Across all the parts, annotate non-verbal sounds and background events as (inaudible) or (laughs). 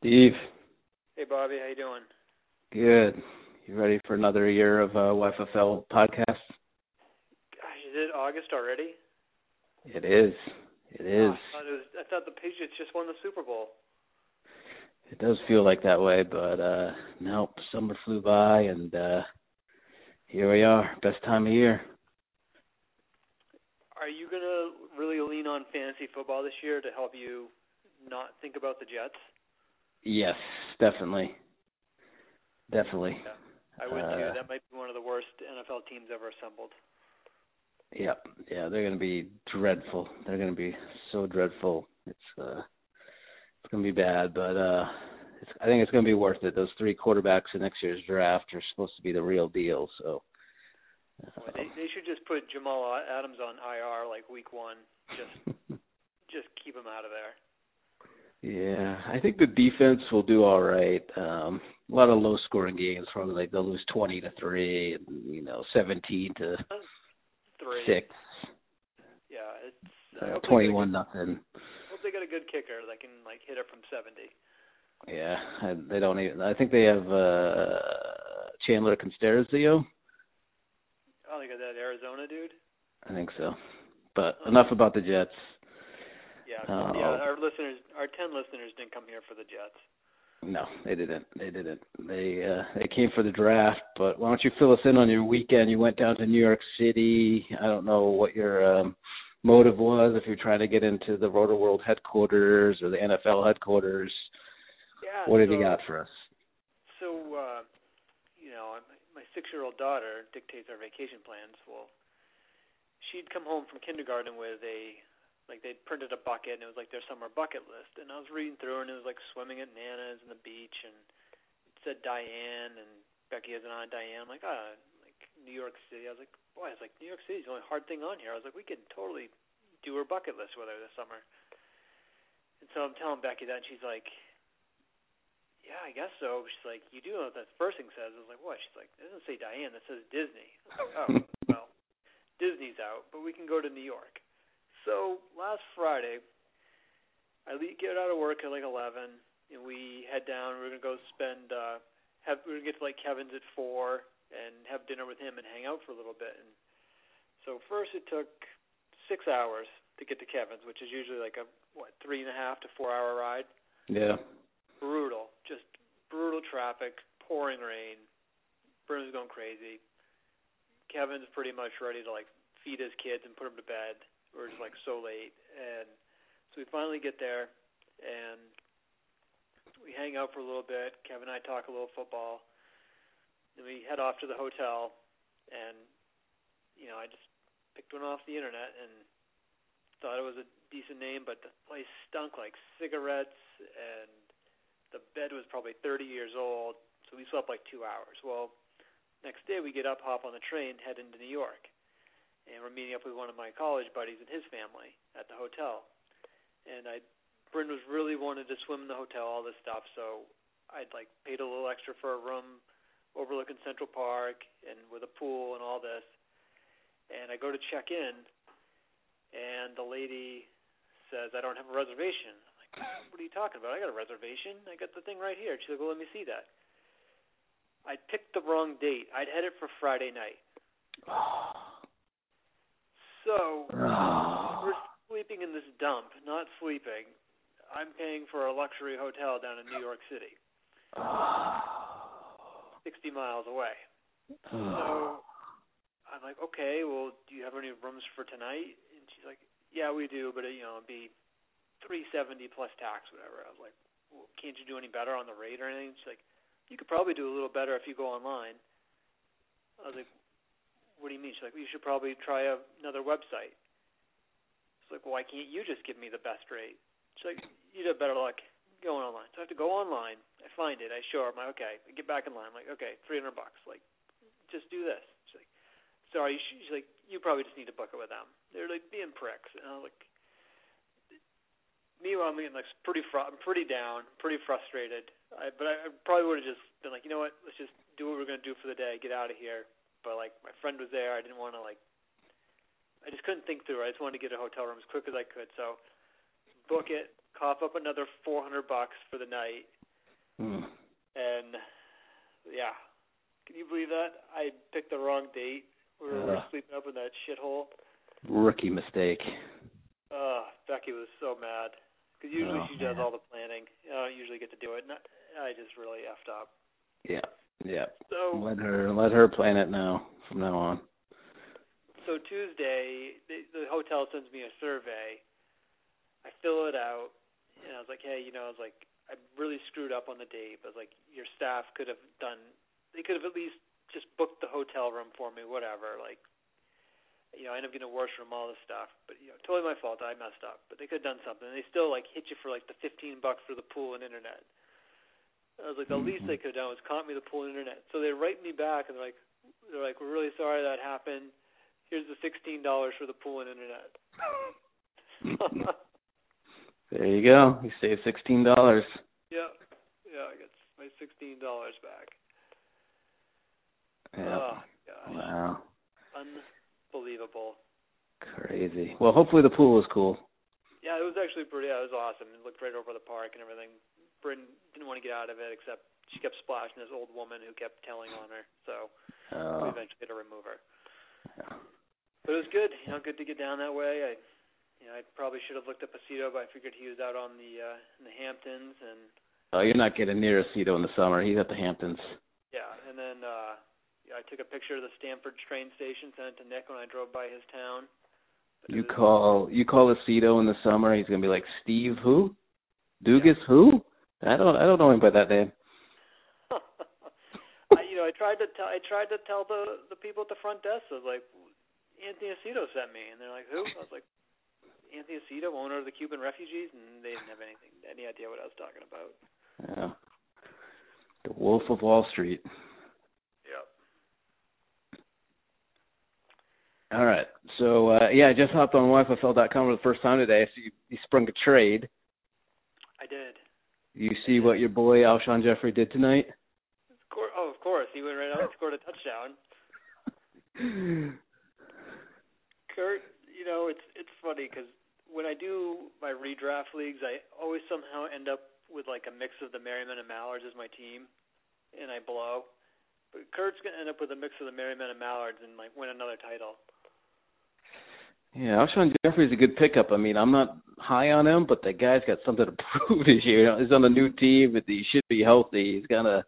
Steve. Hey Bobby, how you doing? Good. You ready for another year of uh, YFFL podcast? Gosh, is it August already? It is. It is. Oh, I, thought it was, I thought the Patriots just won the Super Bowl. It does feel like that way, but uh nope, summer flew by and uh here we are, best time of year. Are you gonna really lean on fantasy football this year to help you not think about the Jets? Yes, definitely. Definitely. Yeah, I would Uh, too. That might be one of the worst NFL teams ever assembled. Yep. Yeah, they're gonna be dreadful. They're gonna be so dreadful. It's uh it's gonna be bad, but uh it's, I think it's gonna be worth it. Those three quarterbacks in next year's draft are supposed to be the real deal, so Well, they they should just put Jamal Adams on IR like week one. Just (laughs) just keep him out of there. Yeah, I think the defense will do all right. Um a lot of low scoring games, probably like they'll lose twenty to three and you know, seventeen to Three. six. Yeah, it's Uh, hope they get a good- nothing. Hope they got a good kicker that can like hit it from seventy. Yeah, I, they don't even. I think they have uh Chandler Catanzaro. Oh, they got that Arizona dude. I think so. But enough about the Jets. Yeah, Uh, yeah. Our listeners, our ten listeners, didn't come here for the Jets. No, they didn't. They didn't. They uh they came for the draft, but why don't you fill us in on your weekend? You went down to New York City. I don't know what your um motive was if you're trying to get into the Roto World headquarters or the NFL headquarters. Yeah. What have so, you got for us? So, uh, you know, my, my six-year-old daughter dictates our vacation plans. Well, she'd come home from kindergarten with a like they'd printed a bucket and it was like their summer bucket list and I was reading through and it was like swimming at Nana's and the beach and it said Diane and Becky has an aunt Diane. I'm like, ah, like New York City. I was like, boy, it's like New York City's the only hard thing on here. I was like, we could totally do her bucket list with her this summer. And so I'm telling Becky that and she's like, yeah, I guess so. She's like, you do know what that first thing says. I was like, what? She's like, it doesn't say Diane. That says Disney. I was like, oh, well, Disney's out, but we can go to New York. So last Friday, I get out of work at like 11, and we head down. We're gonna go spend. uh have We're gonna get to like Kevin's at four and have dinner with him and hang out for a little bit. And so first, it took six hours to get to Kevin's, which is usually like a what three and a half to four hour ride Yeah. brutal, just brutal traffic, pouring rain. Bryn's going crazy. Kevin's pretty much ready to like feed his kids and put them to bed. We're just like so late, and so we finally get there, and we hang out for a little bit. Kevin and I talk a little football. Then we head off to the hotel, and you know I just picked one off the internet and thought it was a decent name, but the place stunk like cigarettes and the bed was probably 30 years old, so we slept like two hours. Well, next day we get up, hop on the train, head into New York, and we're meeting up with one of my college buddies and his family at the hotel. And I, Bryn was really wanted to swim in the hotel, all this stuff, so I'd like paid a little extra for a room overlooking Central Park and with a pool and all this. And I go to check in, and the lady says I don't have a reservation. Like, what are you talking about? I got a reservation. I got the thing right here. She's like, well, let me see that. I picked the wrong date. I'd had it for Friday night. (sighs) (sighs) So ah. we're sleeping in this dump, not sleeping. I'm paying for a luxury hotel down in New York City, ah. 60 miles away. So ah. I'm like, okay, well, do you have any rooms for tonight? And she's like, yeah, we do, but you know, it'd be 370 plus tax, whatever. I was like, well, can't you do any better on the rate or anything? She's like, you could probably do a little better if you go online. I was like, what do you mean? She's like, well, you should probably try a, another website. It's like, why can't you just give me the best rate? She's like, you'd have better luck going online. So I have to go online. I find it. I show her. I'm like, okay. I get back in line. I'm like, okay, 300 bucks. Like, just do this. She's like, sorry. She's like, you probably just need to book it with them. They're like being pricks. And I was like, meanwhile, I'm getting like pretty fr- I'm pretty down, pretty frustrated. I, but I, I probably would have just been like, you know what? Let's just do what we're gonna do for the day. Get out of here. But like, my friend was there. I didn't want to like. I just couldn't think through. it. I just wanted to get a hotel room as quick as I could. So, book it. Cough up another 400 bucks for the night. Hmm. And yeah, can you believe that? I picked the wrong date. We were Uh. sleeping up in that shithole. Rookie mistake. Uh, Becky was so mad because usually Oh, she does man. all the planning. I don't usually get to do it, and I, I just really effed up. Yeah. Yeah. So Let her let her plan it now from now on. so Tuesday, the, the hotel sends me a survey. I fill it out, and I was like, hey, you know, I was like, I really screwed up on the date. I was like, your staff could have done, they could have at least just booked the hotel room for me, whatever. Like, you know, I end up getting a worse room, all this stuff. But you know, totally my fault. I messed up. But they could have done something. And they still like hit you for like the fifteen bucks for the pool and internet. I was like, the least they mm-hmm. could have done was comp me the pool and internet. So they write me back and they're like, they're like, we're really sorry that happened. Here's the sixteen dollars for the pool and internet. (laughs) There you go. You saved sixteen dollars. yeah, yeah, I got my sixteen dollars back. Yeah. Oh Wow. unbelievable. Crazy. Well, hopefully the pool was cool. Yeah, it was actually pretty. Yeah, it was awesome. It looked right over the park and everything. Bryn didn't want to get out of it, except she kept splashing this old woman who kept telling on her. So we Oh. eventually had to remove her. Yeah. But it was good. You know, good to get down that way. I, you know, I probably should have looked up Aceto, but I figured he was out on the uh, in the Hamptons, and Oh, you're not getting near Aceto in the summer. He's at the Hamptons. yeah, and then uh, yeah, I took a picture of the Stamford train station, sent it to Nick when I drove by his town. But You call you call Aceto in the summer, he's gonna be like Steve who? Dugas who? I don't I don't know him by that name. (laughs) I, you know, I tried to tell I tried to tell the the people at the front desk. I was like, Anthony Aceto sent me, and they're like, who? I was like, Anthony Aceto, owner of the Cuban refugees, and they didn't have anything any idea what I was talking about. Yeah. The Wolf of Wall Street. Yep. All right. So uh yeah, I just hopped on YFFL.com for the first time today. So you, you sprung a trade. You see what your boy Alshon Jeffery did tonight? Of course, oh, of course, he went right out and scored a touchdown. (laughs) Kurt, you know, it's it's funny because when I do my redraft leagues, I always somehow end up with like a mix of the Merriman and Mallards as my team, and I blow. But Kurt's gonna end up with a mix of the Merriman and Mallards and like win another title. Yeah, Alshon Jeffery's a good pickup. I mean, I'm not high on him, but the guy's got something to (laughs) prove this year. He's on a new team, but he should be healthy. He's gonna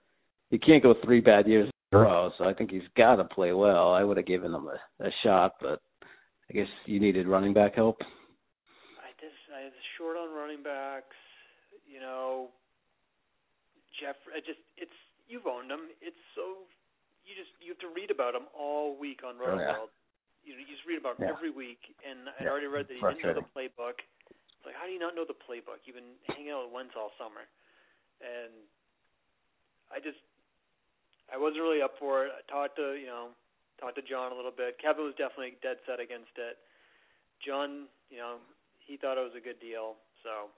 he can't go three bad years in a row, so I think he's gotta play well. I would have given him a, a shot, but I guess you needed running back help. I just I was short on running backs. You know, Jeff. I just it's you've owned him. It's so you just you have to read about him all week on Oh, yeah. You you just read about Yeah. every week, and I'd Yeah. already read that he didn't know the playbook. It's like how do you not know the playbook? You've been hanging out with Wentz all summer, and I just I wasn't really up for it. I talked to you know talked to John a little bit. Kevin was definitely dead set against it. John, you know, he thought it was a good deal, so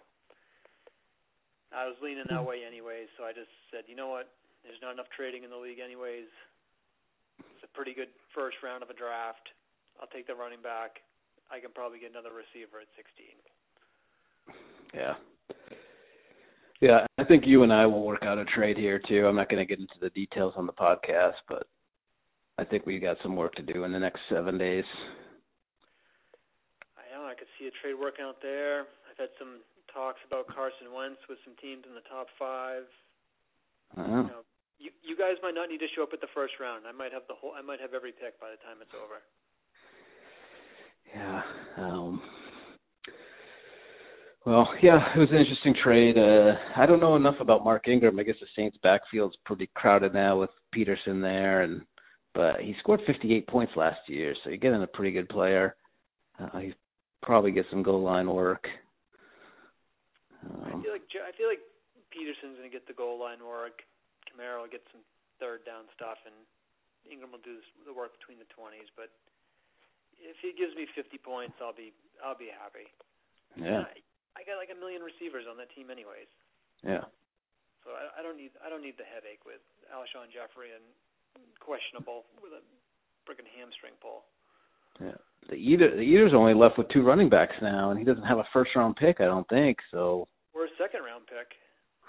I was leaning that hmm. way anyways. So I just said, you know what? There's not enough trading in the league anyways. It's a pretty good first round of a draft. I'll take the running back. I can probably get another receiver at 16. Yeah. Yeah, I think you and I will work out a trade here too. I'm not going to get into the details on the podcast, but I think we got some work to do in the next seven days. I know I could see a trade working out there. I've had some talks about Carson Wentz with some teams in the top five. Uh, You know, you you guys might not need to show up at the first round. I might have the whole. I might have every pick by the time it's over. Yeah. Um, well, yeah, it was an interesting trade. Uh, I don't know enough about Mark Ingram. I guess the Saints' backfield's pretty crowded now with Peterson there, and but he scored 58 points last year, so you're getting a pretty good player. Uh, he probably get some goal line work. I Um, feel like I feel like Peterson's gonna get the goal line work. Kamara will get some third down stuff, and Ingram will do the work between the twenties. But if he gives me 50 points, I'll be I'll be happy. yeah, I, I got like a million receivers on that team anyways, yeah. so I, I don't need I don't need the headache with Alshon Jeffery and questionable with a freaking hamstring pull. Yeah. The Eater the Eater's only left with two running backs now, and he doesn't have a first round pick, I don't think. So Or a second round pick.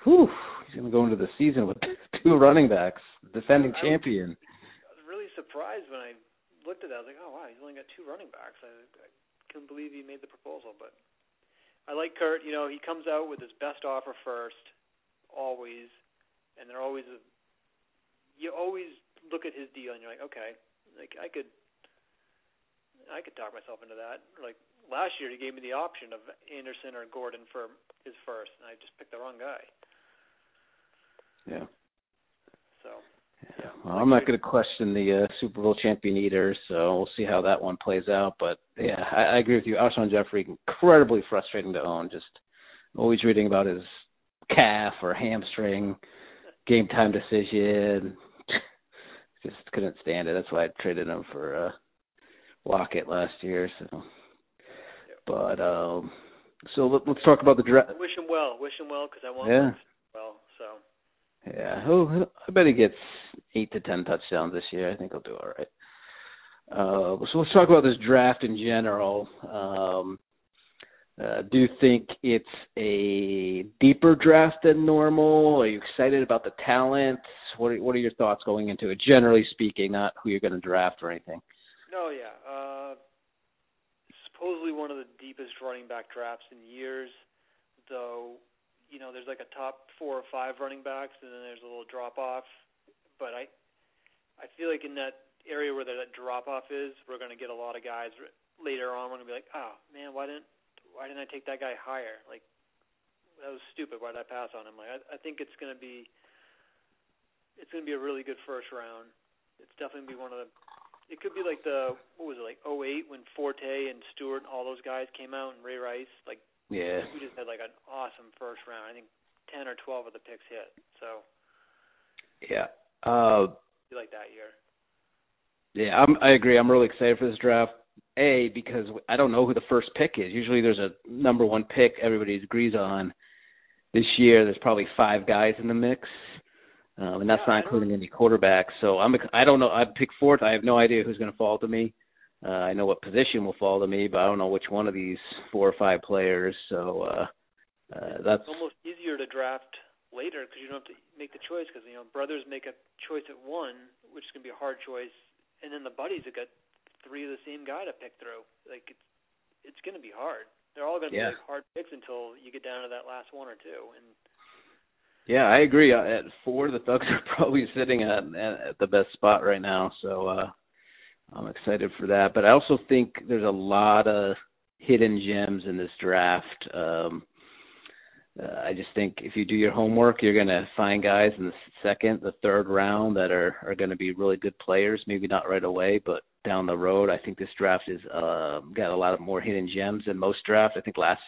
whew, he's going to go into the season with (laughs) two running backs, defending I champion. I was really surprised when I looked at that. I was like, oh wow, he's only got two running backs. I, I couldn't believe he made the proposal, but I like Kurt. You know, he comes out with his best offer first, always, and they're always. A, you always look at his deal and you're like, okay, like I could, I could talk myself into that. Like last year, he gave me the option of Anderson or Gordon for his first, and I just picked the wrong guy. Yeah. So. Yeah. Well, I'm not going to question the uh, Super Bowl champion either, so we'll see how that one plays out. But yeah, I, I agree with you. Alshon Jeffery, incredibly frustrating to own. Just always reading about his calf or hamstring, game time decision, (laughs) just couldn't stand it. That's why I traded him for uh Lockett last year. So, but um, so let, let's talk about the draft. Wish him well. Wish him well because I want yeah. him well. So. Yeah, oh, I bet he gets eight to ten touchdowns this year. I think he'll do all right. Uh, so let's talk about this draft in general. Um, uh, do you think it's a deeper draft than normal? Are you excited about the talent? What are, what are your thoughts going into it, generally speaking, not who you're going to draft or anything? No, yeah. Uh, supposedly one of the deepest running back drafts in years, though. You know, there's like a top four or five running backs, and then there's a little drop off. But I, I feel like in that area where that drop off is, we're going to get a lot of guys later on. We're going to be like, oh man, why didn't why didn't I take that guy higher? Like that was stupid. Why did I pass on him? Like I, I think it's going to be it's going to be a really good first round. It's definitely going to be one of the. It could be like the what was it like 08 when Forte and Stewart and all those guys came out and Ray Rice like yeah we just had like an awesome first round. I think 10 or 12 of the picks hit. So yeah. Uh, you like that year? Yeah, I'm, I agree. I'm really excited for this draft. A because I don't know who the first pick is. Usually there's a number one pick everybody agrees on. This year there's probably five guys in the mix um, and that's yeah, not including any quarterbacks. So I'm I don't know. I pick fourth. I have no idea who's going to fall to me. Uh, I know what position will fall to me, but I don't know which one of these four or five players. So uh, uh, that's it's almost easier to draft later because you don't have to make the choice because you know brothers make a choice at one, which is going to be a hard choice, and then the buddies have got three of the same guy to pick through. Like it's it's going to be hard. They're all going to yeah. be like hard picks until you get down to that last one or two, and yeah, I agree. Uh, at four, the Thugs (laughs) are probably sitting at at the best spot right now. So uh I'm excited for that. But I also think there's a lot of hidden gems in this draft. Um uh, I just think if you do your homework, you're going to find guys in the second, the third round that are are going to be really good players. Maybe not right away, but down the road. I think this draft is uh, got a lot of more hidden gems than most drafts. I think last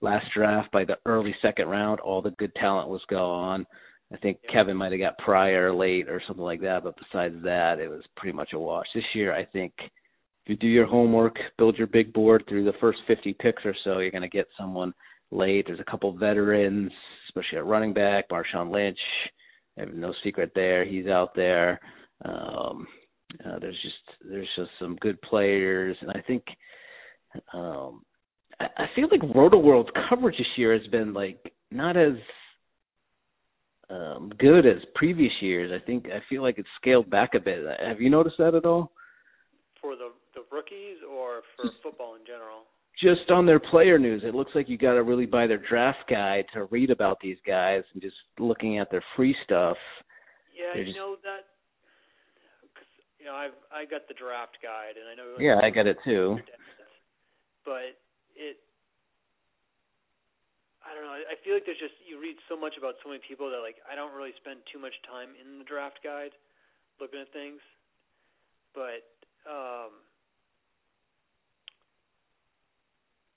last draft by the early second round, all the good talent was gone. I think Kevin might have got Pryor late or something like that, but besides that, it was pretty much a wash. This year, I think if you do your homework, build your big board through the first 50 picks or so, you're going to get someone late. There's a couple veterans, especially at running back, Marshawn Lynch. No secret there, he's out there. Um, uh, there's just there's just some good players, and I think um, I feel like Roto World's coverage this year has been like not as um good as previous years. I think I feel like it's scaled back a bit. Have you noticed that at all? For the the rookies or for football in general? Just on their player news, it looks like you got to really buy their draft guide to read about these guys, and just looking at their free stuff. Yeah, you just, know that. Cause, you know, I've I got the draft guide, and I know. Yeah, I got it too. But it I don't know. I feel like there's just you read so much about so many people that like I don't really spend too much time in the draft guide looking at things. But um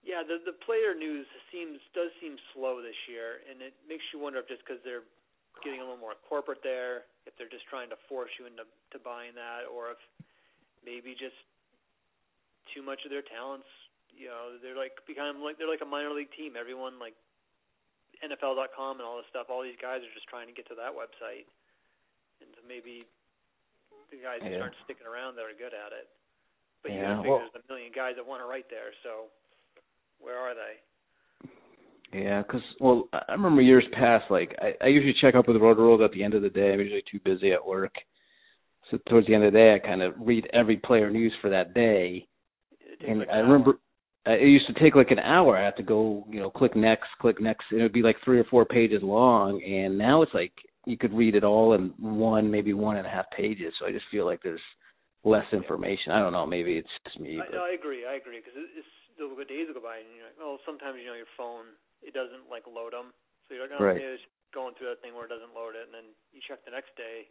yeah, the the player news seems does seem slow this year and it makes you wonder if just cuz they're getting a little more corporate there, if they're just trying to force you into to buying that or if maybe just too much of their talents you know they're like become like they're like a minor league team. Everyone like NFL.com and all this stuff. All these guys are just trying to get to that website, and so maybe the guys yeah. aren't sticking around that are good at it. But yeah, you gotta well, there's a million guys that want to write there. So where are they? Yeah, because well, I remember years past. Like I, I usually check up with the Road Rules at the end of the day. I'm usually too busy at work, so towards the end of the day, I kind of read every player news for that day. And I remember Uh, it used to take like an hour. I had to go, you know, click next, click next. And it would be like three or four pages long, and now it's like you could read it all in one, maybe one and a half pages. So I just feel like there's less information. I don't know. Maybe it's just me. I, But, I agree. I agree because it's the days go by and you're like, well, sometimes you know your phone it doesn't like load them, so you're like, oh, Right. it's going through that thing where it doesn't load it, and then you check the next day,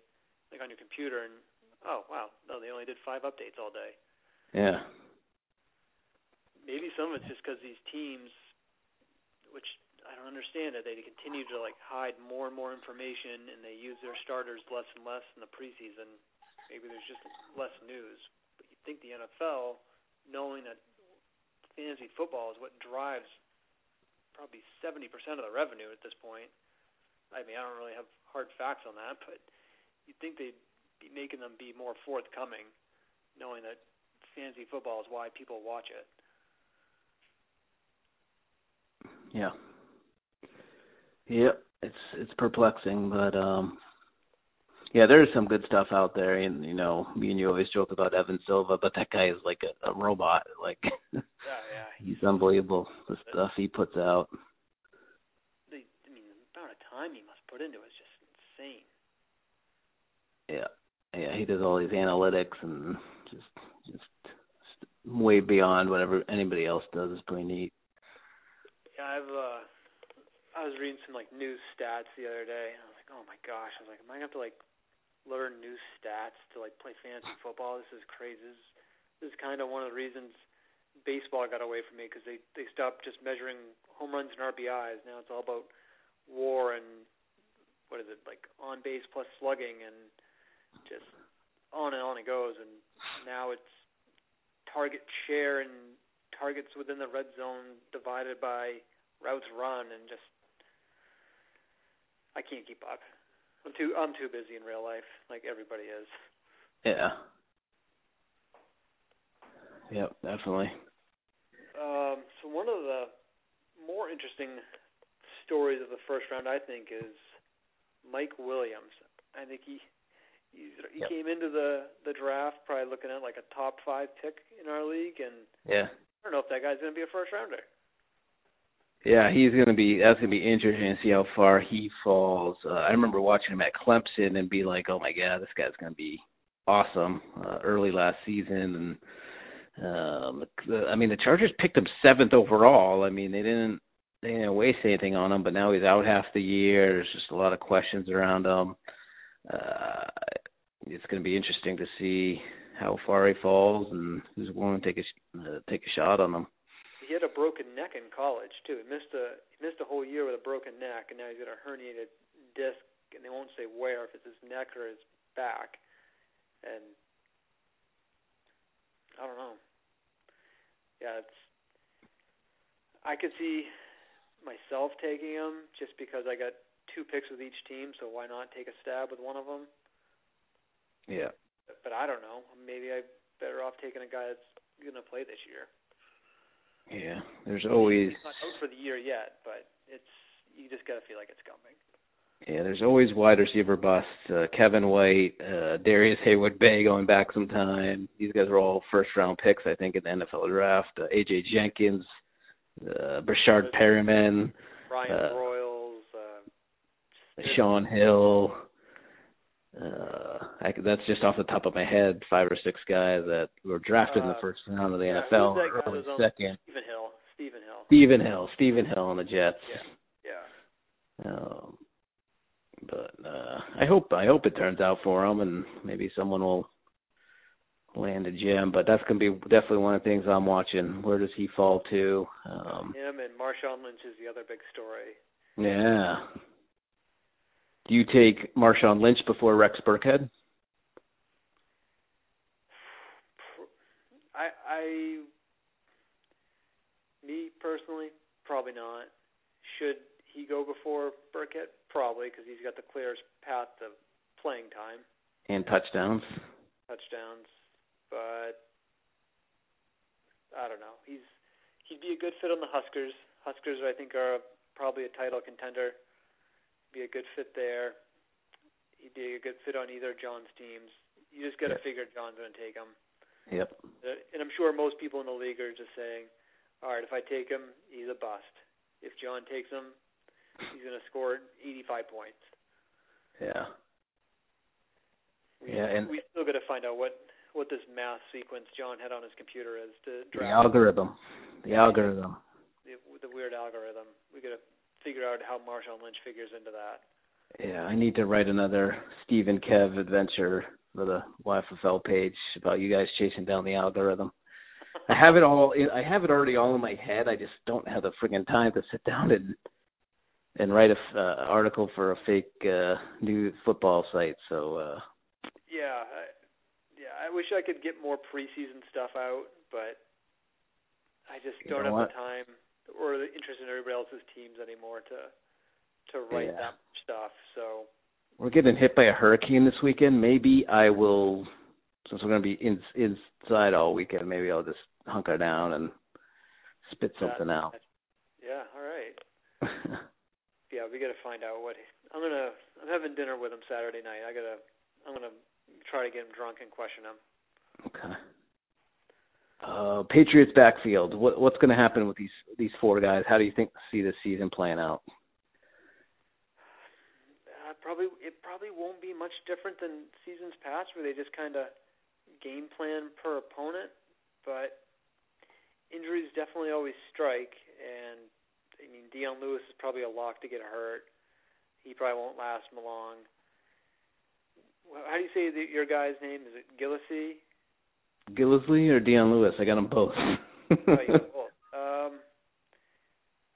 like on your computer, and oh wow, no, they only did five updates all day. yeah, Maybe some of it's just because these teams, which I don't understand it, they continue to like hide more and more information, and they use their starters less and less in the preseason. Maybe there's just less news. But you think the NFL, knowing that fantasy football is what drives probably 70% of the revenue at this point. I mean, I don't really have hard facts on that, but you'd think they'd be making them be more forthcoming, knowing that fantasy football is why people watch it. Yeah, yeah. It's it's perplexing, but um, yeah, there is some good stuff out there. And you know, me and you always joke about Evan Silva, but that guy is like a, a robot. Like (laughs) Yeah, yeah. he's unbelievable. The stuff he puts out. The, I mean, the amount of time he must put into it is just insane. Yeah, yeah. He does all these analytics and just just way beyond whatever anybody else does. It's pretty neat. Yeah, I've uh I was reading some like news stats the other day and I was like, Oh my gosh, I was like, Am I gonna have to like learn new stats to like play fantasy football? This is crazy. This is, this is kind of one of the reasons baseball got away from me because they they stopped just measuring home runs and RBIs. Now it's all about WAR and what is it like on base plus slugging and just on and on it goes. And now it's target share and targets within the red zone divided by routes run and just I can't keep up. I'm too I'm too busy in real life, like everybody is. Yeah. Yep, definitely. Um, so one of the more interesting stories of the first round, I think, is Mike Williams. I think he he, he Yep. came into the the draft probably looking at like a top five pick in our league, and Yeah. I don't know if that guy's going to be a first rounder. Yeah, he's gonna be. That's gonna be interesting to see how far he falls. Uh, I remember watching him at Clemson and be like, "Oh my God, this guy's gonna be awesome." Uh, early last season, and um, the, I mean, the Chargers picked him seventh overall. I mean, they didn't they didn't waste anything on him, but now he's out half the year. There's just a lot of questions around him. Uh, it's gonna be interesting to see how far he falls and who's willing to take a uh, take a shot on him. He had a broken neck in college too. He missed a he missed a whole year with a broken neck, and now he's got a herniated disc, and they won't say where, if it's his neck or his back. And I don't know. Yeah, it's. I could see myself taking him just because I got two picks with each team, so why not take a stab with one of them? Yeah. But I don't know. Maybe I'm better off taking a guy that's going to play this year. Yeah, there's always He's not out for the year yet, but it's you just got to feel like it's coming. yeah, there's always wide receiver busts. Uh, Kevin White, uh, Darrius Heyward-Bey going back some time. These guys were all first round picks, I think, in the NFL draft. Uh, AJ Jenkins, uh, Breshad Perriman, Ryan Uh, Broyles, uh, Sean Hill. Uh, I, that's just off the top of my head, five or six guys that were drafted in the Uh, first round of the yeah, NFL, early second. Stephen Hill. Stephen Hill. Stephen Hill, Stephen Hill on the Jets. Yeah. Yeah. Um, but uh, I hope I hope it turns out for him, and maybe someone will land a gem. But that's gonna be definitely one of the things I'm watching. Where does he fall to? Um, Him and Marshawn Lynch is the other big story. yeah. Do you take Marshawn Lynch before Rex Burkhead? I I me personally probably not. Should he go before Burkhead? Probably because he's got the clearest path to playing time, And touchdowns. touchdowns. But I don't know. He's he'd be a good fit on the Huskers. Huskers I think are probably a title contender. Be a good fit there. He'd be a good fit on either John's teams. You just got to Yeah. figure John's going to take him. Yep. Uh, And I'm sure most people in the league are just saying, all right, if I take him, he's a bust. If John takes him, he's going to score 85 points. Yeah. We, Yeah, and- we still got to find out what what this math sequence John had on his computer is to draft. The algorithm. The algorithm. the, the weird algorithm. We got to figure out how Marshawn Lynch figures into that. Yeah, I need to write another Steve and Kev adventure for the YFFL page about you guys chasing down the algorithm. (laughs) I have it all. I have it already all in my head. I just don't have the friggin' time to sit down and and write a uh, article for a fake uh new football site. So uh Yeah, I, yeah. I wish I could get more preseason stuff out, but I just You don't have what? the time or the interest in everybody else's teams anymore to to write Yeah. that stuff. So we're getting hit by a hurricane this weekend. Maybe I will, since we're going to be in, inside all weekend. Maybe I'll just hunker down and spit something that, out. Yeah, all right. (laughs) Yeah, we got to find out what I'm gonna. I'm having dinner with him Saturday night. I gotta. I'm gonna try to get him drunk and question him. Okay. Uh, Patriots backfield. What what's going to happen with these these four guys? How do you think see this season playing out? Uh, probably it probably won't be much different than seasons past, where they just kind of game plan per opponent. But injuries definitely always strike, and I mean Dion Lewis is probably a lock to get hurt. He probably won't last long. How do you say the, your guy's name? Is it Gillisy? Gillislee or Dion Lewis? I got them both. Oh, (laughs) um,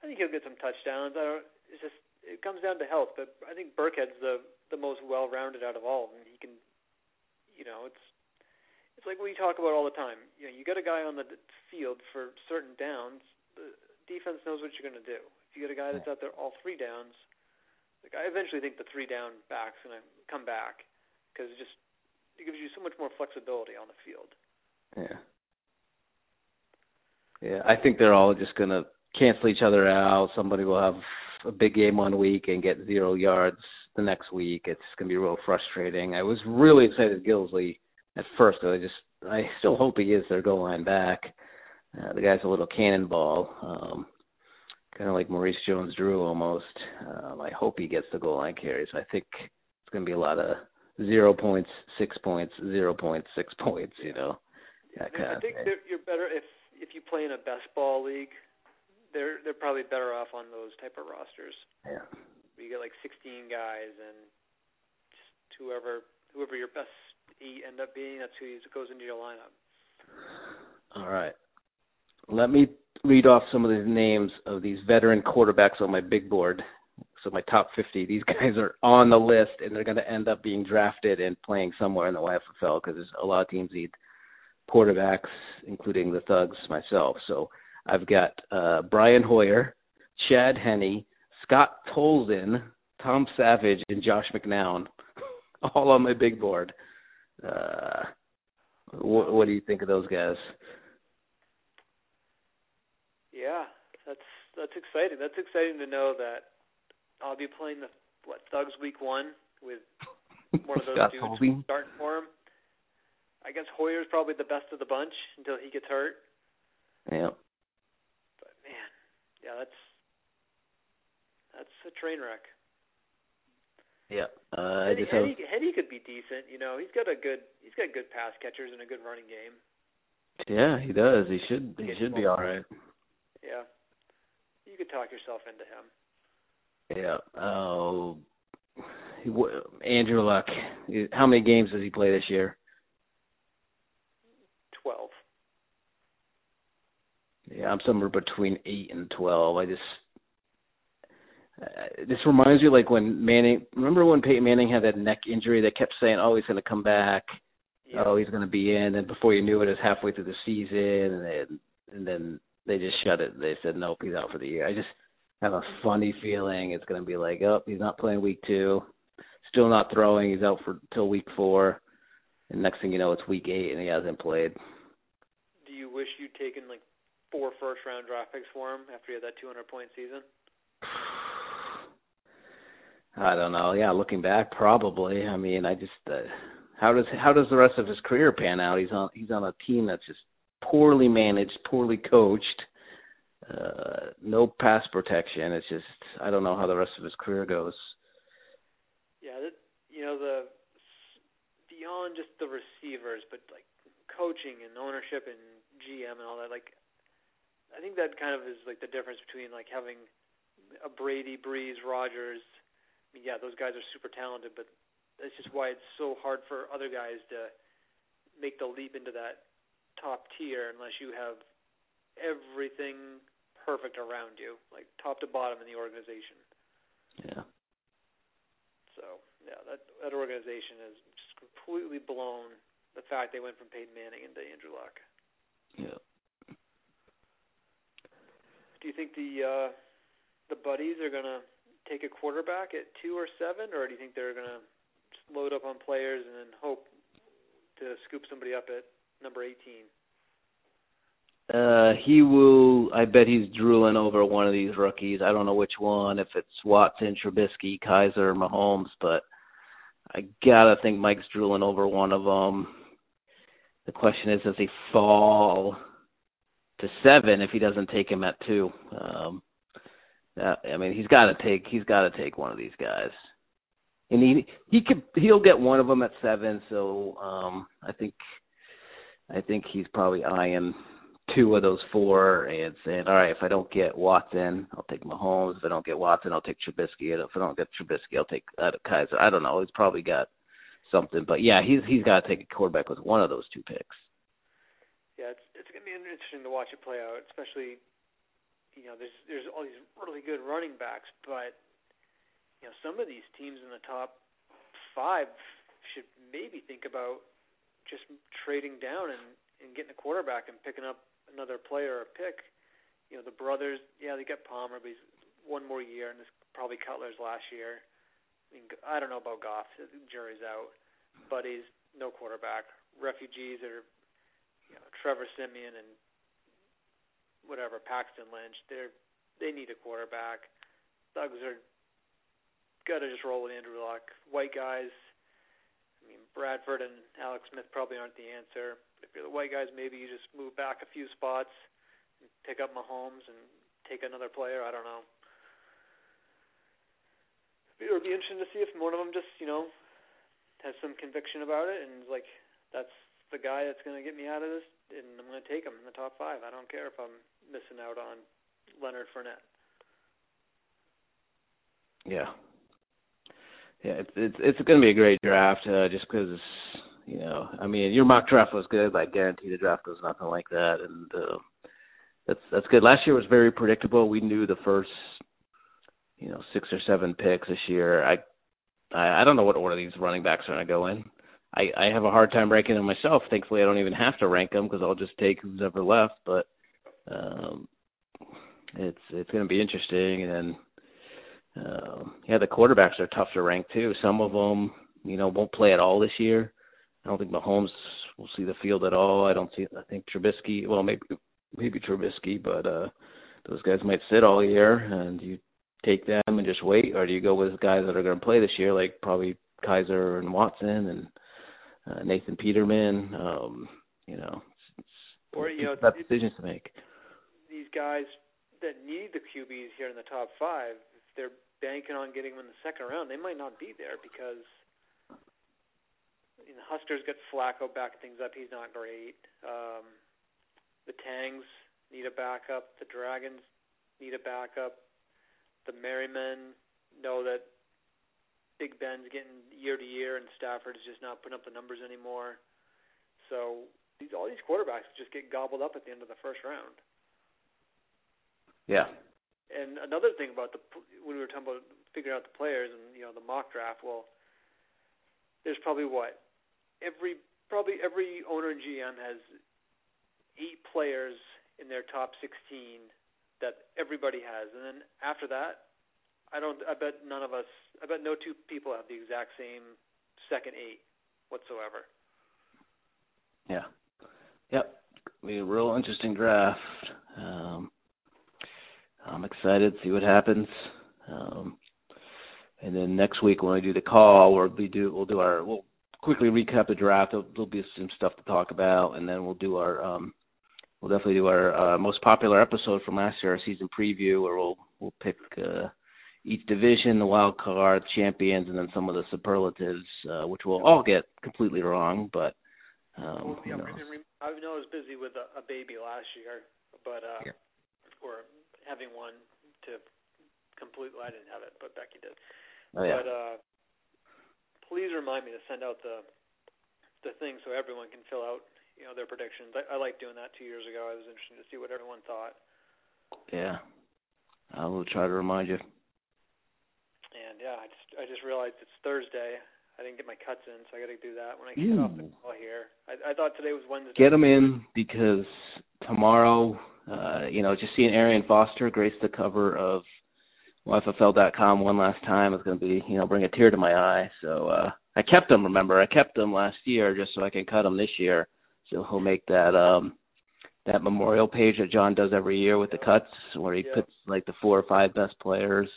I think he'll get some touchdowns. I don't. It's just it comes down to health, but I think Burkhead's the the most well-rounded out of all of them. He can, you know, it's it's like we talk about all the time. You know, you got a guy on the field for certain downs. The defense knows what you're going to do. If you get a guy that's out there all three downs, like I eventually think the three down back's going to come back because it just it gives you so much more flexibility on the field. Yeah. Yeah, I think they're all just going to cancel each other out. Somebody will have a big game one week and get zero yards the next week. It's going to be real frustrating. I was really excited Gillislee at first. 'cause I just I still hope he is their goal line back. Uh, the guy's a little cannonball, um, kind of like Maurice Jones-Drew almost. Um, I hope he gets the goal line carries. I think it's going to be a lot of zero points, six points, zero points, six points. You know, that I, kind I of think thing. you're better if if you play in a best ball league. They're they're probably better off on those type of rosters. Yeah. You get like 16 guys and just whoever whoever your best eight end up being, that's who goes into your lineup. All right. Let me read off some of the names of these veteran quarterbacks on my big board. So my top 50. These (laughs) guys are on the list, and they're going to end up being drafted and playing somewhere in the YFL because there's a lot of teams need quarterbacks, including the Thugs, myself. So I've got uh, Brian Hoyer, Chad Henne, Scott Tolzien, Tom Savage, and Josh McCown, (laughs) all on my big board. Uh, what, what do you think of those guys? Yeah, that's that's exciting. That's exciting to know that I'll be playing the what Thugs Week One with (laughs) one of those Scott dudes Tolzien? starting for him. I guess Hoyer's probably the best of the bunch until he gets hurt. Yeah. But man, yeah, that's that's a train wreck. Yeah. Uh, I just have, Henne, Henne could be decent. You know, he's got a good he's got good pass catchers and a good running game. yeah, he does. He should. He should be all right. Yeah, you could talk yourself into him. Yeah. Oh, Andrew Luck. How many games does he play this year? Twelve. Yeah, I'm somewhere between eight and twelve. I just. Uh, this reminds me like when Manning. Remember when Peyton Manning had that neck injury? They kept saying, "Oh, he's going to come back. Yeah. Oh, he's going to be in." And before you knew it, it was halfway through the season, and then and then they just shut it. They said, "Nope, he's out for the year." I just have a funny feeling it's going to be like, "Oh, he's not playing week two, still not throwing. He's out for till week four, and next thing you know, it's week eight, and he hasn't played." Do you wish you'd taken like four first round draft picks for him after he had that 200 point season? I don't know. Yeah, looking back, probably. I mean, I just uh, how does how does the rest of his career pan out? He's on he's on a team that's just poorly managed, poorly coached, uh, no pass protection. It's just I don't know how the rest of his career goes. Yeah, that, you know the beyond just the receivers, but like coaching and ownership and GM and all that. Like, I think that kind of is like the difference between like having a Brady, Brees, Rodgers. I mean, yeah, those guys are super talented, but that's just why it's so hard for other guys to make the leap into that top tier unless you have everything perfect around you, like top to bottom in the organization. Yeah. So yeah, that that organization has just completely blown the fact they went from Peyton Manning into Andrew Luck. Yeah. Do you think the uh, the buddies are gonna take a quarterback at two or seven, or do you think they're gonna just load up on players and then hope to scoop somebody up at number eighteen? Uh, he will. I bet he's drooling over one of these rookies. I don't know which one. If it's Watson, Trubisky, Kizer, Mahomes, but I gotta think Mike's drooling over one of them. The question is, does he fall to seven if he doesn't take him at two? Um, that, I mean, he's got to take. He's got to take one of these guys, and he he could he'll get one of them at seven. So um, I think I think he's probably eyeing two of those four and saying, all right, if I don't get Watson, I'll take Mahomes. If I don't get Watson, I'll take Trubisky. And if I don't get Trubisky, I'll take uh, Kizer. I don't know. He's probably got something, but yeah, he's he's got to take a quarterback with one of those two picks. It's it's gonna be interesting to watch it play out, especially you know there's there's all these really good running backs, but you know some of these teams in the top five should maybe think about just trading down and and getting a quarterback and picking up another player or pick. You know, the brothers, yeah, they got Palmer, but he's one more year, and this probably Cutler's last year. I mean, I don't know about Goff. The jury's out. But he's no quarterback. Refugees are, Trevor Siemian and whatever Paxton Lynch. They're they need a quarterback. Thugs are got to just roll with Andrew Luck. White guys. I mean, Bradford and Alex Smith probably aren't the answer if you're the white guys, maybe you just move back a few spots, and pick up Mahomes and take another player. I don't know. It would be interesting to see if one of them just, you know, has some conviction about it and is like, that's the guy that's going to get me out of this, and I'm going to take him in the top five. I don't care if I'm missing out on Leonard Fournette. Yeah. Yeah, it's it's it's going to be a great draft uh, just because you know, I mean, your mock draft was good. But I guarantee the draft was nothing like that, and uh, that's that's good. Last year was very predictable. We knew the first, you know, six or seven picks this year. I I, I don't know what order these running backs are going to go in. I I have a hard time ranking them myself. Thankfully, I don't even have to rank them because I'll just take who's ever left. But um, it's it's going to be interesting, and um, yeah, the quarterbacks are tough to rank too. Some of them, you know, won't play at all this year. I don't think Mahomes will see the field at all. I don't see. I think Trubisky. Well, maybe maybe Trubisky, but uh those guys might sit all year, and you take them and just wait, or do you go with guys that are going to play this year, like probably Kizer and Watson and uh, Nathan Peterman? Um, you know, it's, or you know, tough decisions to make. These guys that need the QBs here in the top five, if they're banking on getting them in the second round, they might not be there because you know, Huskers get Flacco back things up. He's not great. Um, the Tangs need a backup. The Dragons need a backup. The Merrymen know that Big Ben's getting year to year, and Stafford's just not putting up the numbers anymore. So these all these quarterbacks just get gobbled up at the end of the first round. Yeah. And another thing about the when we were talking about figuring out the players and you know the mock draft, well, there's probably what every probably every owner and GM has eight players in their top 16 that everybody has, and then after that, I don't. I bet none of us. I bet no two people have the exact same second eight whatsoever. Yeah. Yep. Be a real interesting draft. Um, I'm excited to see what happens. Um, and then next week when we do the call, or we'll do we'll do our we'll quickly recap the draft. There'll, there'll be some stuff to talk about, and then we'll do our um we'll definitely do our uh, most popular episode from last year, our season preview, where we'll we'll pick uh, each division, the wild card, champions, and then some of the superlatives, uh, which we'll all get completely wrong. But um, well, yeah, you know. I know I was busy with a, a baby last year, but uh, yeah. or having one to completely. I didn't have it, but Becky did. Oh, yeah. But uh, please remind me to send out the the thing so everyone can fill out you know their predictions. I, I like doing that two years ago. I was interested to see what everyone thought. Yeah, I will try to remind you. Yeah, I just I just realized it's Thursday. I didn't get my cuts in, so I got to do that when I get off the call here. I, I thought today was Wednesday. Get them in because tomorrow, uh, you know, just seeing Arian Foster grace the cover of YFFL.com one last time is going to be, you know, bring a tear to my eye. So uh I kept them. Remember, I kept them last year just so I can cut them this year. So he'll make that um that memorial page that John does every year with the cuts, where he Yeah. puts like the four or five best players.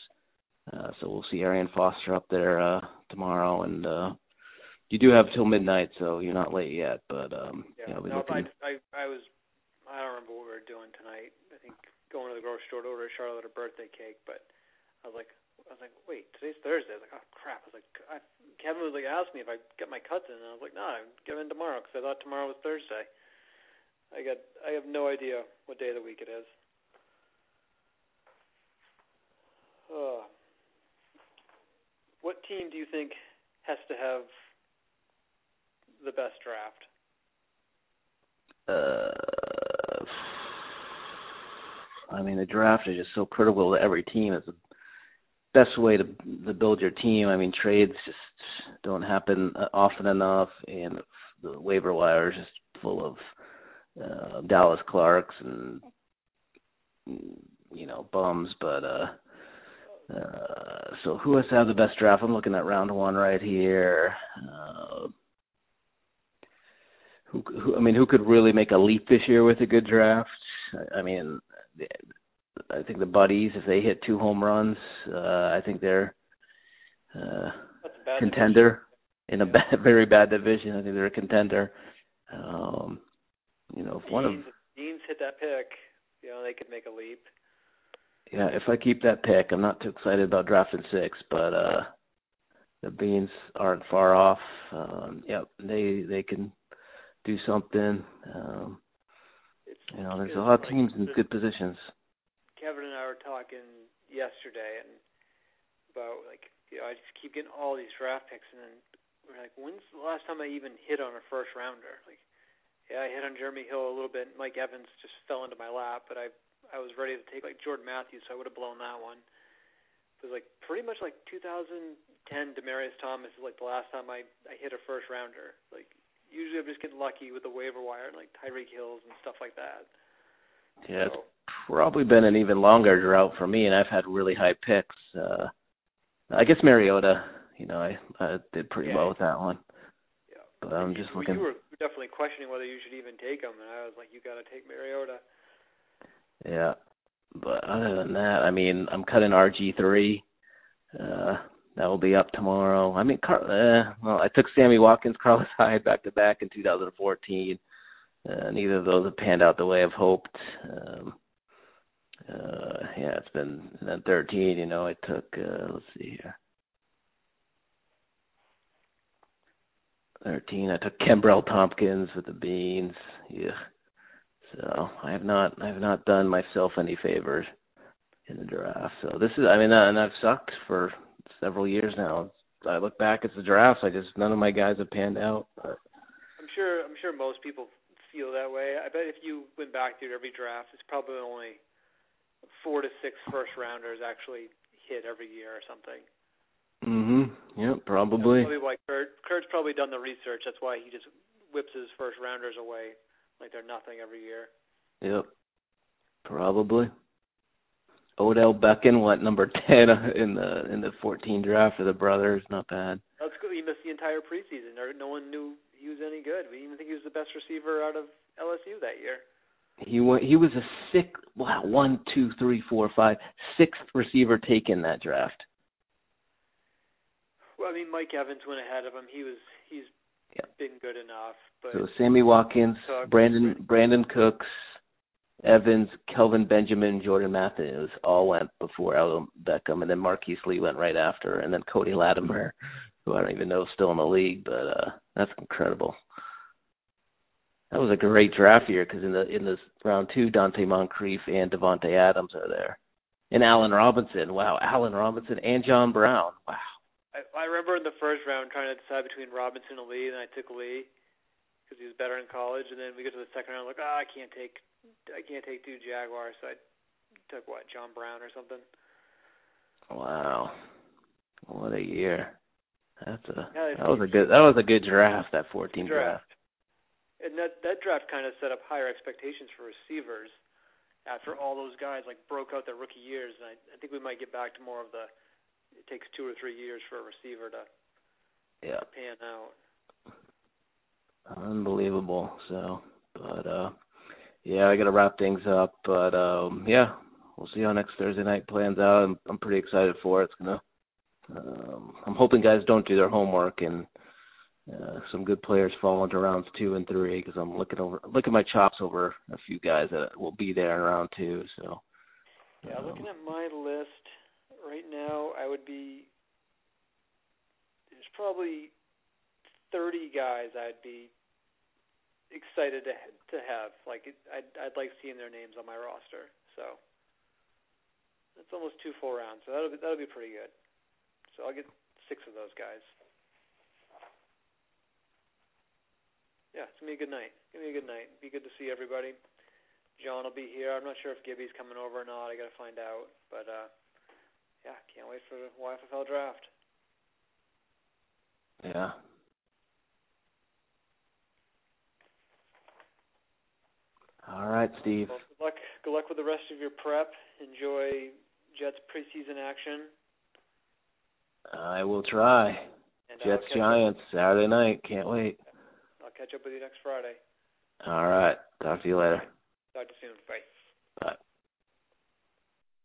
Uh, so we'll see Arian Foster up there uh, tomorrow, and uh, you do have till midnight, so you're not late yet. But um, Yeah. yeah, be no, looking. I, I I was I don't remember what we were doing tonight. I think going to the grocery store to order Charlotte a birthday cake, but I was like I was like, wait, today's Thursday. I was like, oh crap. I was like, I, Kevin was like asked me if I get my cuts in, and I was like, no, I'm getting in tomorrow because I thought tomorrow was Thursday. I got I have no idea what day of the week it is. Uh, what team do you think has to have the best draft? Uh, I mean, the draft is just so critical to every team. It's the best way to to build your team. I mean, trades just don't happen uh, often enough, and the waiver wire is just full of uh, Dallas Clarks and you know bums. But uh, uh, so who has to have the best draft? I'm looking at round one right here. Uh, who, who I mean, who could really make a leap this year with a good draft? I, I mean, I think the Buddies, if they hit two home runs, uh, I think they're uh, That's a bad contender in a (laughs) bad, very bad division. I think they're a contender. Um, you know, if one of Deans, Deans hit that pick, you know, they could make a leap. Yeah, if I keep that pick, I'm not too excited about drafting six, but uh the Beans aren't far off. Um, yep, they they can do something. Um, It's you know, there's a lot of teams in good positions. Kevin and I were talking yesterday and about like you know I just keep getting all these draft picks and then we're like when's the last time I even hit on a first rounder like yeah I hit on Jeremy Hill a little bit Mike Evans just fell into my lap but I I was ready to take like Jordan Matthews so I would have blown that one it was like pretty much like 2010 Demaryius Thomas is like the last time I I hit a first rounder like usually I'm just getting lucky with the waiver wire and like Tyreek Hills and stuff like that Yeah, it's probably been an even longer drought for me, and I've had really high picks. Uh, I guess Mariota, you know, I, I did pretty Yeah. well with that one. yeah But I'm You- just you, looking. You were definitely questioning whether you should even take him, and I was like, you got to take Mariota. Yeah. But other than that, I mean, I'm cutting RG three. Uh that will be up tomorrow. I mean, Car- uh, well, I took Sammy Watkins, Carlos (laughs) Hyde back to back in 2014. Uh, neither of those have panned out the way I've hoped. Um, uh, yeah, it's been then 13. You know, I took. Uh, let's see here. 13. I took Kenbrell Thompkins with the Beans. Yeah. So I have not I have not done myself any favors in the draft. So this is I mean uh, and I've sucked for several years now. I look back at the drafts. I just none of my guys have panned out. But I'm sure. I'm sure most people feel that way. I bet if you went back through every draft, it's probably only four to six first rounders actually hit every year or something. mhm. Yep, That's probably. probably why Kurt. Kurt's probably done the research. That's why he just whips his first rounders away like they're nothing every year. Yep. Probably. Odell Beckham, what number (laughs) ten in the in the fourteen draft for the brothers? Not bad. That's good. He missed the entire preseason. No one knew he was any good. We didn't even think he was the best receiver out of LSU that year. He went. He was a six. Wow, one, two, three, four, five, sixth receiver taken that draft. Well, I mean, Mike Evans went ahead of him. He was he's Yeah. been good enough, but So Sammy Watkins. Brandon Brandin Cooks, Evans, Kelvin Benjamin, Jordan Matthews all went before Odell Beckham, and then Marquise Lee went right after, and then Cody Latimer, who I don't even know is still in the league, but uh that's incredible. That was a great draft year because in the in this round two, Donte Moncrief and Davante Adams are there, and Allen Robinson. Wow, Allen Robinson and John Brown. Wow. I, I remember in the first round trying to decide between Robinson and Lee, and I took Lee because he was better in college. And then we get to the second round, like, ah, I can't take, I can't take two Jaguars, so I took what John Brown or something. Wow. What a year. That's a Yeah, that was a good that was a good draft, that fourteen draft. And that that draft kind of set up higher expectations for receivers after all those guys like broke out their rookie years. And I, I think we might get back to more of the it takes two or three years for a receiver to Yeah. pan out. Unbelievable. So but uh yeah, I gotta wrap things up. But um yeah, we'll see how next Thursday night plans out. I'm I'm pretty excited for it. It's gonna um I'm hoping guys don't do their homework and uh, some good players fall into rounds two and three because I'm looking over looking my chops over a few guys that will be there in round two. So Yeah, um, looking at my list right now, I would be there's probably 30 guys I'd be excited to to have. Like I'd I'd like seeing their names on my roster. So that's almost two full rounds. So that'll be that'll be pretty good. So I'll get six of those guys. Yeah, it's gonna be a good night. It's gonna be a good night. Be good to see everybody. John will be here. I'm not sure if Gibby's coming over or not. I gotta find out. But uh yeah, can't wait for the YFFL draft. yeah. All right, Steve. Well, good luck. Good luck with the rest of your prep. Enjoy Jets preseason action. I will try. And Jets Giants Saturday night. Can't wait. I'll catch up with you next Friday. All right. Talk to you later. Talk to you soon. Bye.